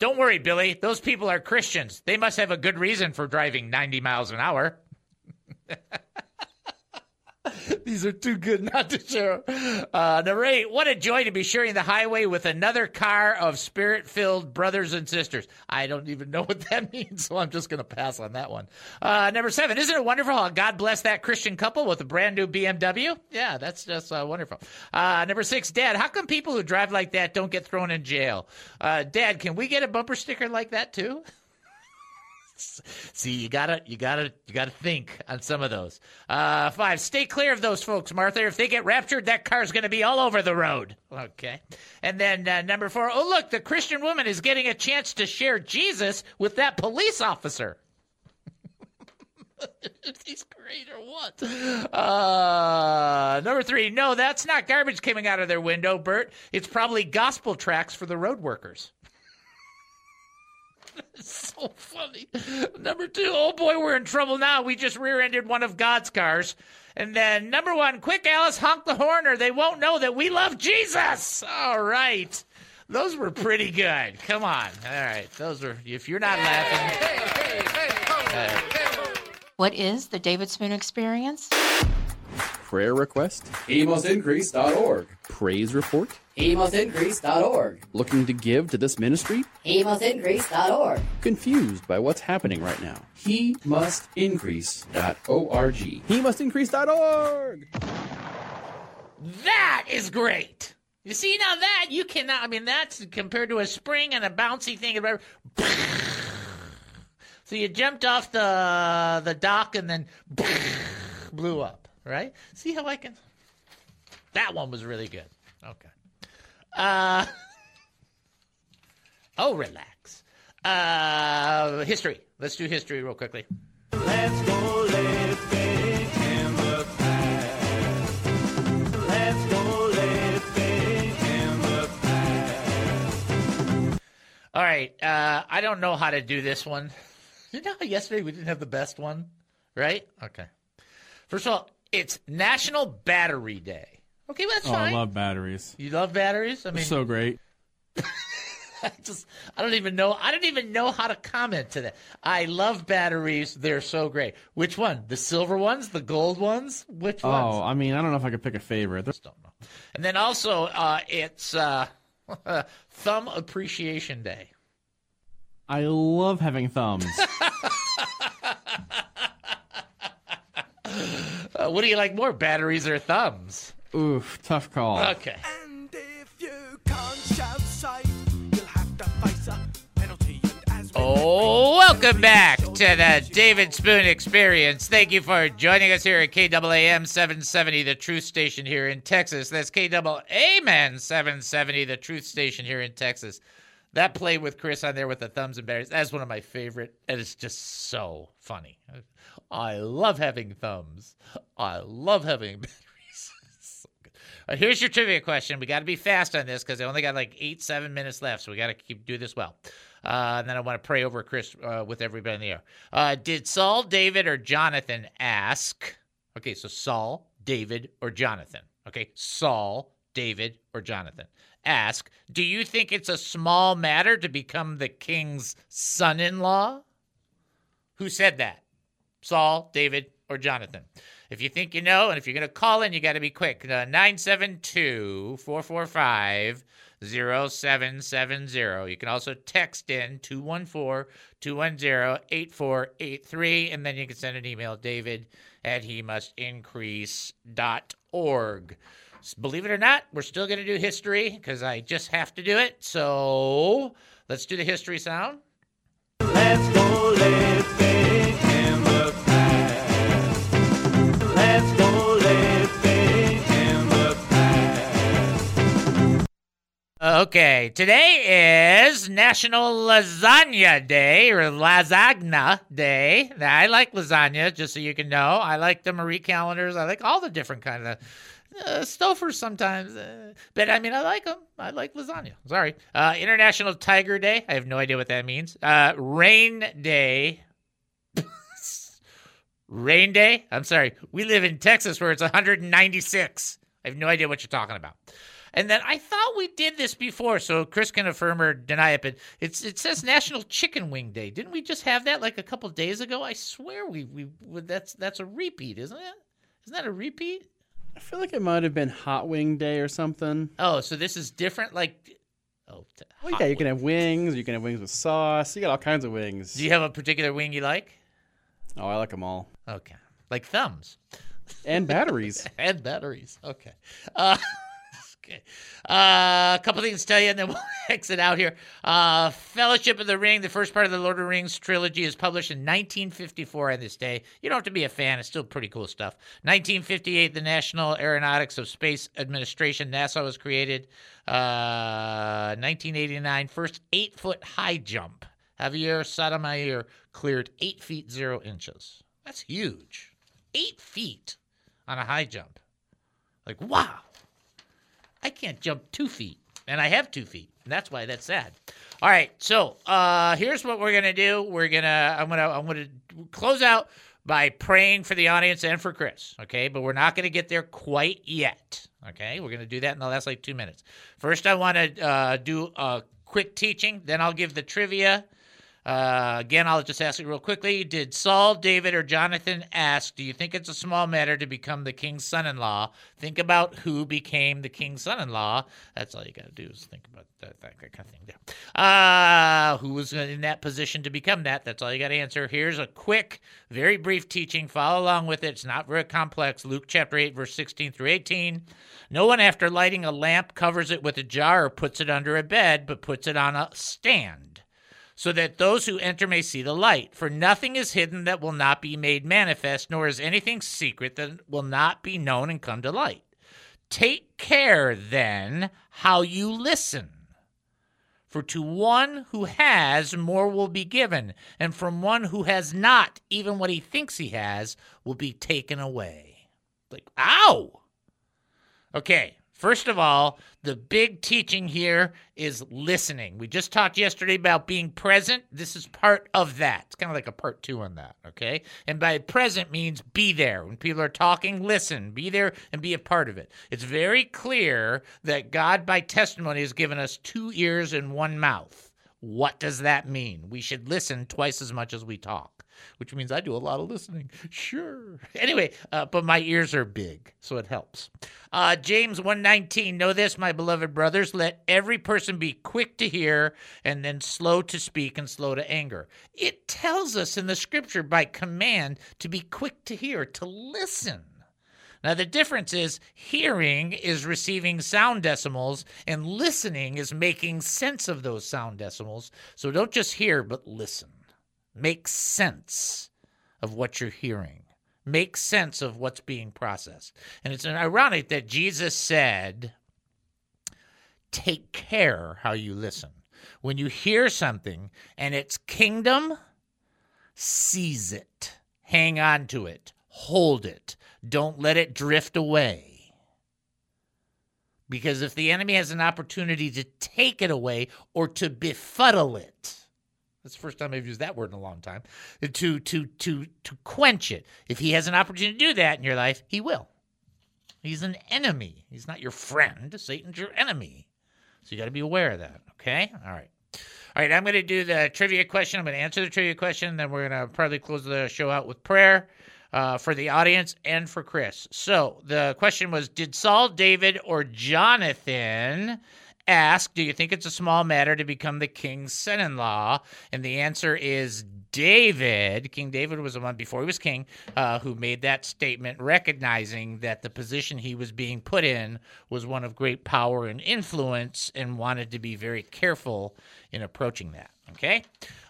Don't worry, Billy. Those people are Christians. They must have a good reason for driving 90 miles an hour. These are too good not to share. Uh, number eight, what a joy to be sharing the highway with another car of spirit filled brothers and sisters. I don't even know what that means, so I'm just going to pass on that one. Uh, number seven, isn't it wonderful how God blessed that Christian couple with a brand new BMW? Yeah, that's just uh, wonderful. Uh, number six, Dad, how come people who drive like that don't get thrown in jail? Uh, Dad, can we get a bumper sticker like that too? See, you gotta, you gotta, you gotta think on some of those. Uh, five, stay clear of those folks, Martha. If they get raptured, that car's gonna be all over the road. Okay. And then uh, number four, oh look, the Christian woman is getting a chance to share Jesus with that police officer. He's great or what? Uh, number three, no, that's not garbage coming out of their window, Bert. It's probably gospel tracks for the road workers. So funny. Number two, oh boy, we're in trouble now. We just rear ended one of God's cars. And then number one, quick, Alice, honk the horn or they won't know that we love Jesus. All right. Those were pretty good. Come on. All right. Those were, if you're not laughing. uh, What is the David Spoon Experience? Prayer request? HeMustIncrease.org. Praise report? HeMustIncrease.org. Looking to give to this ministry? HeMustIncrease.org. Confused by what's happening right now? He must increase.org. He must increase.org. That is great. You see now that you cannot. I mean, that's compared to a spring and a bouncy thing. and whatever. So you jumped off the the dock and then blew up. Right? See how I can. That one was really good. Okay. Uh. Oh, relax. Uh, history. Let's do history real quickly. Let's go living in the past. Let's go living in the past. All right. Uh, I don't know how to do this one. You know how yesterday we didn't have the best one, right? Okay. First of all, it's National Battery Day. Okay, well, that's Oh, fine. I love batteries. you love batteries? I mean, so great. I just I don't even know I don't even know how to comment to that. I love batteries. They're so great. Which one? The silver ones? The gold ones? Which Oh, ones? I mean, I don't know if I could pick a favorite. There's- don't know. And then also uh, it's uh, Thumb Appreciation Day. I love having thumbs. Uh, what do you like more, batteries or thumbs? Oof, tough call. Okay. And if you can't shout sight, you'll have to face a penalty. And as we Oh, welcome back to the David Spoon Experience. Thank you for joining us here at KAAM 770, the Truth Station here in Texas. That's KAAM 770, the Truth Station here in Texas. That play with Chris on there with the thumbs and berries, that's one of my favorite, and it's just so funny. I love having thumbs. I love having batteries. Here's your trivia question. We got to be fast on this because I only got like eight, seven minutes left, so we got to keep do this well. Uh, and then I want to pray over Chris uh, with everybody in the air. Uh, did Saul, David, or Jonathan ask? Okay, so Saul, David, or Jonathan. Okay, Saul, David, or Jonathan ask, Do you think it's a small matter to become the king's son in law? Who said that? Saul, David, or Jonathan? If you think you know, and if you're going to call in, you got to be quick. Uh, 972 445 0770. You can also text in 214 210 8483, and then you can send an email, david at he must increase.org. Believe it or not, we're still going to do history because I just have to do it. So let's do the history sound. Let's go Okay, today is National Lasagna Day or Lasagna Day. Now, I like lasagna, just so you can know. I like the Marie Callender's. I like all the different kind of uh, Stouffer's sometimes, uh, but I mean, I like them. I like lasagna. Sorry. Uh, International Tiger Day. I have no idea what that means. Uh, Rain Day. Rain Day. I'm sorry. We live in Texas where it's 196. I have no idea what you're talking about. And then I thought we did this before, so Chris can affirm or deny it. But it's it says National Chicken Wing Day. Didn't we just have that like a couple days ago? I swear we we that's that's a repeat, isn't it? Isn't that a repeat? I feel like it might have been Hot Wing Day or something. Oh, so this is different. Like, oh, yeah, you wing. can have wings. You can have wings with sauce. You got all kinds of wings. Do you have a particular wing you like? Oh, I like them all. Okay, like thumbs And batteries. and batteries. Okay. Uh, okay. Uh, a couple things to tell you, and then we'll exit out here. Uh, Fellowship of the Ring, the first part of the Lord of the Rings trilogy, is published in 1954 on this day. You don't have to be a fan; it's still pretty cool stuff. 1958, the National Aeronautics of Space Administration (NASA) was created. Uh, 1989, first eight-foot high jump. Javier Sotomayor cleared eight feet zero inches. That's huge. Eight feet on a high jump. Like, wow. I can't jump two feet, and I have two feet. And that's why that's sad. All right, so uh, here's what we're gonna do. We're gonna I'm gonna I'm gonna close out by praying for the audience and for Chris. Okay, but we're not gonna get there quite yet. Okay, we're gonna do that in the last like two minutes. First, I want to uh, do a quick teaching. Then I'll give the trivia. Uh, again, I'll just ask it real quickly. Did Saul, David, or Jonathan ask, Do you think it's a small matter to become the king's son in law? Think about who became the king's son in law. That's all you got to do is think about that, that kind of thing there. Uh, who was in that position to become that? That's all you got to answer. Here's a quick, very brief teaching. Follow along with it. It's not very complex. Luke chapter 8, verse 16 through 18. No one, after lighting a lamp, covers it with a jar or puts it under a bed, but puts it on a stand so that those who enter may see the light. For nothing is hidden that will not be made manifest, nor is anything secret that will not be known and come to light. Take care, then, how you listen. For to one who has, more will be given, and from one who has not, even what he thinks he has will be taken away. Like, ow! Okay, first of all, the big teaching here is listening. We just talked yesterday about being present. This is part of that. It's kind of like a part two on that, okay? And by present means be there. When people are talking, listen, be there and be a part of it. It's very clear that God, by testimony, has given us two ears and one mouth. What does that mean? We should listen twice as much as we talk which means I do a lot of listening. Sure. Anyway, uh, but my ears are big, so it helps. Uh, James 119, know this, my beloved brothers, let every person be quick to hear and then slow to speak and slow to anger. It tells us in the scripture by command to be quick to hear, to listen. Now, the difference is hearing is receiving sound decimals, and listening is making sense of those sound decimals. So don't just hear, but listen. Make sense of what you're hearing. Make sense of what's being processed. And it's ironic that Jesus said, Take care how you listen. When you hear something and it's kingdom, seize it, hang on to it, hold it, don't let it drift away. Because if the enemy has an opportunity to take it away or to befuddle it, that's the first time I've used that word in a long time. To to to to quench it. If he has an opportunity to do that in your life, he will. He's an enemy. He's not your friend. Satan's your enemy. So you got to be aware of that. Okay. All right. All right. I'm going to do the trivia question. I'm going to answer the trivia question. Then we're going to probably close the show out with prayer uh, for the audience and for Chris. So the question was Did Saul, David, or Jonathan ask, Do you think it's a small matter to become the king's son in law? And the answer is David. King David was the one before he was king uh, who made that statement, recognizing that the position he was being put in was one of great power and influence and wanted to be very careful in approaching that. Okay.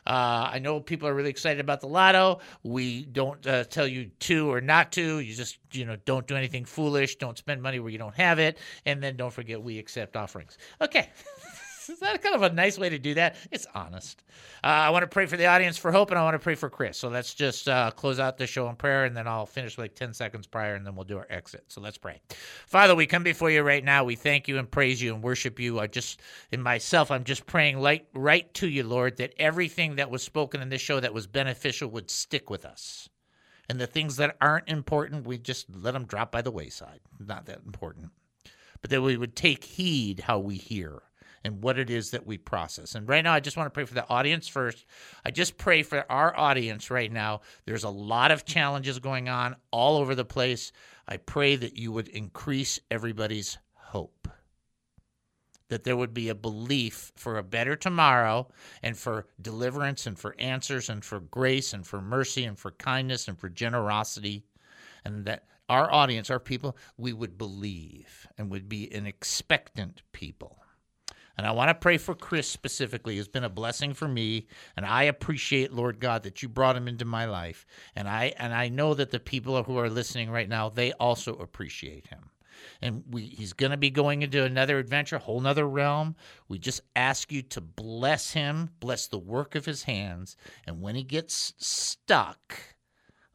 Uh, I know people are really excited about the lotto. We don't uh, tell you to or not to. You just, you know, don't do anything foolish. Don't spend money where you don't have it. And then don't forget we accept offerings. Okay. Is that kind of a nice way to do that? It's honest. Uh, I want to pray for the audience for hope, and I want to pray for Chris. So let's just uh, close out the show in prayer, and then I'll finish like 10 seconds prior, and then we'll do our exit. So let's pray. Father, we come before you right now. We thank you and praise you and worship you. I just, in myself, I'm just praying right, right to you, Lord, that everything that was spoken in this show that was beneficial would stick with us. And the things that aren't important, we just let them drop by the wayside. Not that important. But that we would take heed how we hear and what it is that we process. And right now, I just want to pray for the audience first. I just pray for our audience right now. There's a lot of challenges going on all over the place. I pray that you would increase everybody's hope. That there would be a belief for a better tomorrow and for deliverance and for answers and for grace and for mercy and for kindness and for generosity. And that our audience, our people, we would believe and would be an expectant people. And I want to pray for Chris specifically. It's been a blessing for me, and I appreciate, Lord God, that you brought him into my life. And I and I know that the people who are listening right now, they also appreciate him. And we, he's going to be going into another adventure, a whole nother realm. We just ask you to bless him, bless the work of his hands. And when he gets stuck,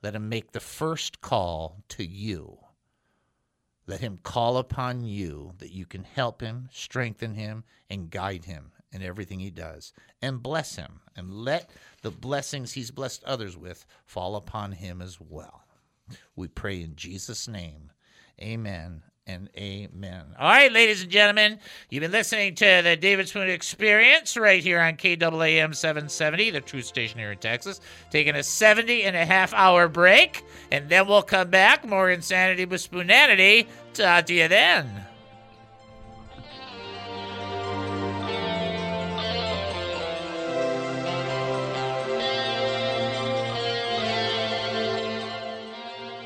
let him make the first call to you. Let him call upon you that you can help him, strengthen him, and guide him in everything he does. And bless him. And let the blessings he's blessed others with fall upon him as well. We pray in Jesus' name. Amen and amen. All right, ladies and gentlemen, you've been listening to the David Spoon Experience right here on KAAM 770, the truth station here in Texas. Taking a 70 and a half hour break, and then we'll come back. More insanity with spoonanity. Talk to you then.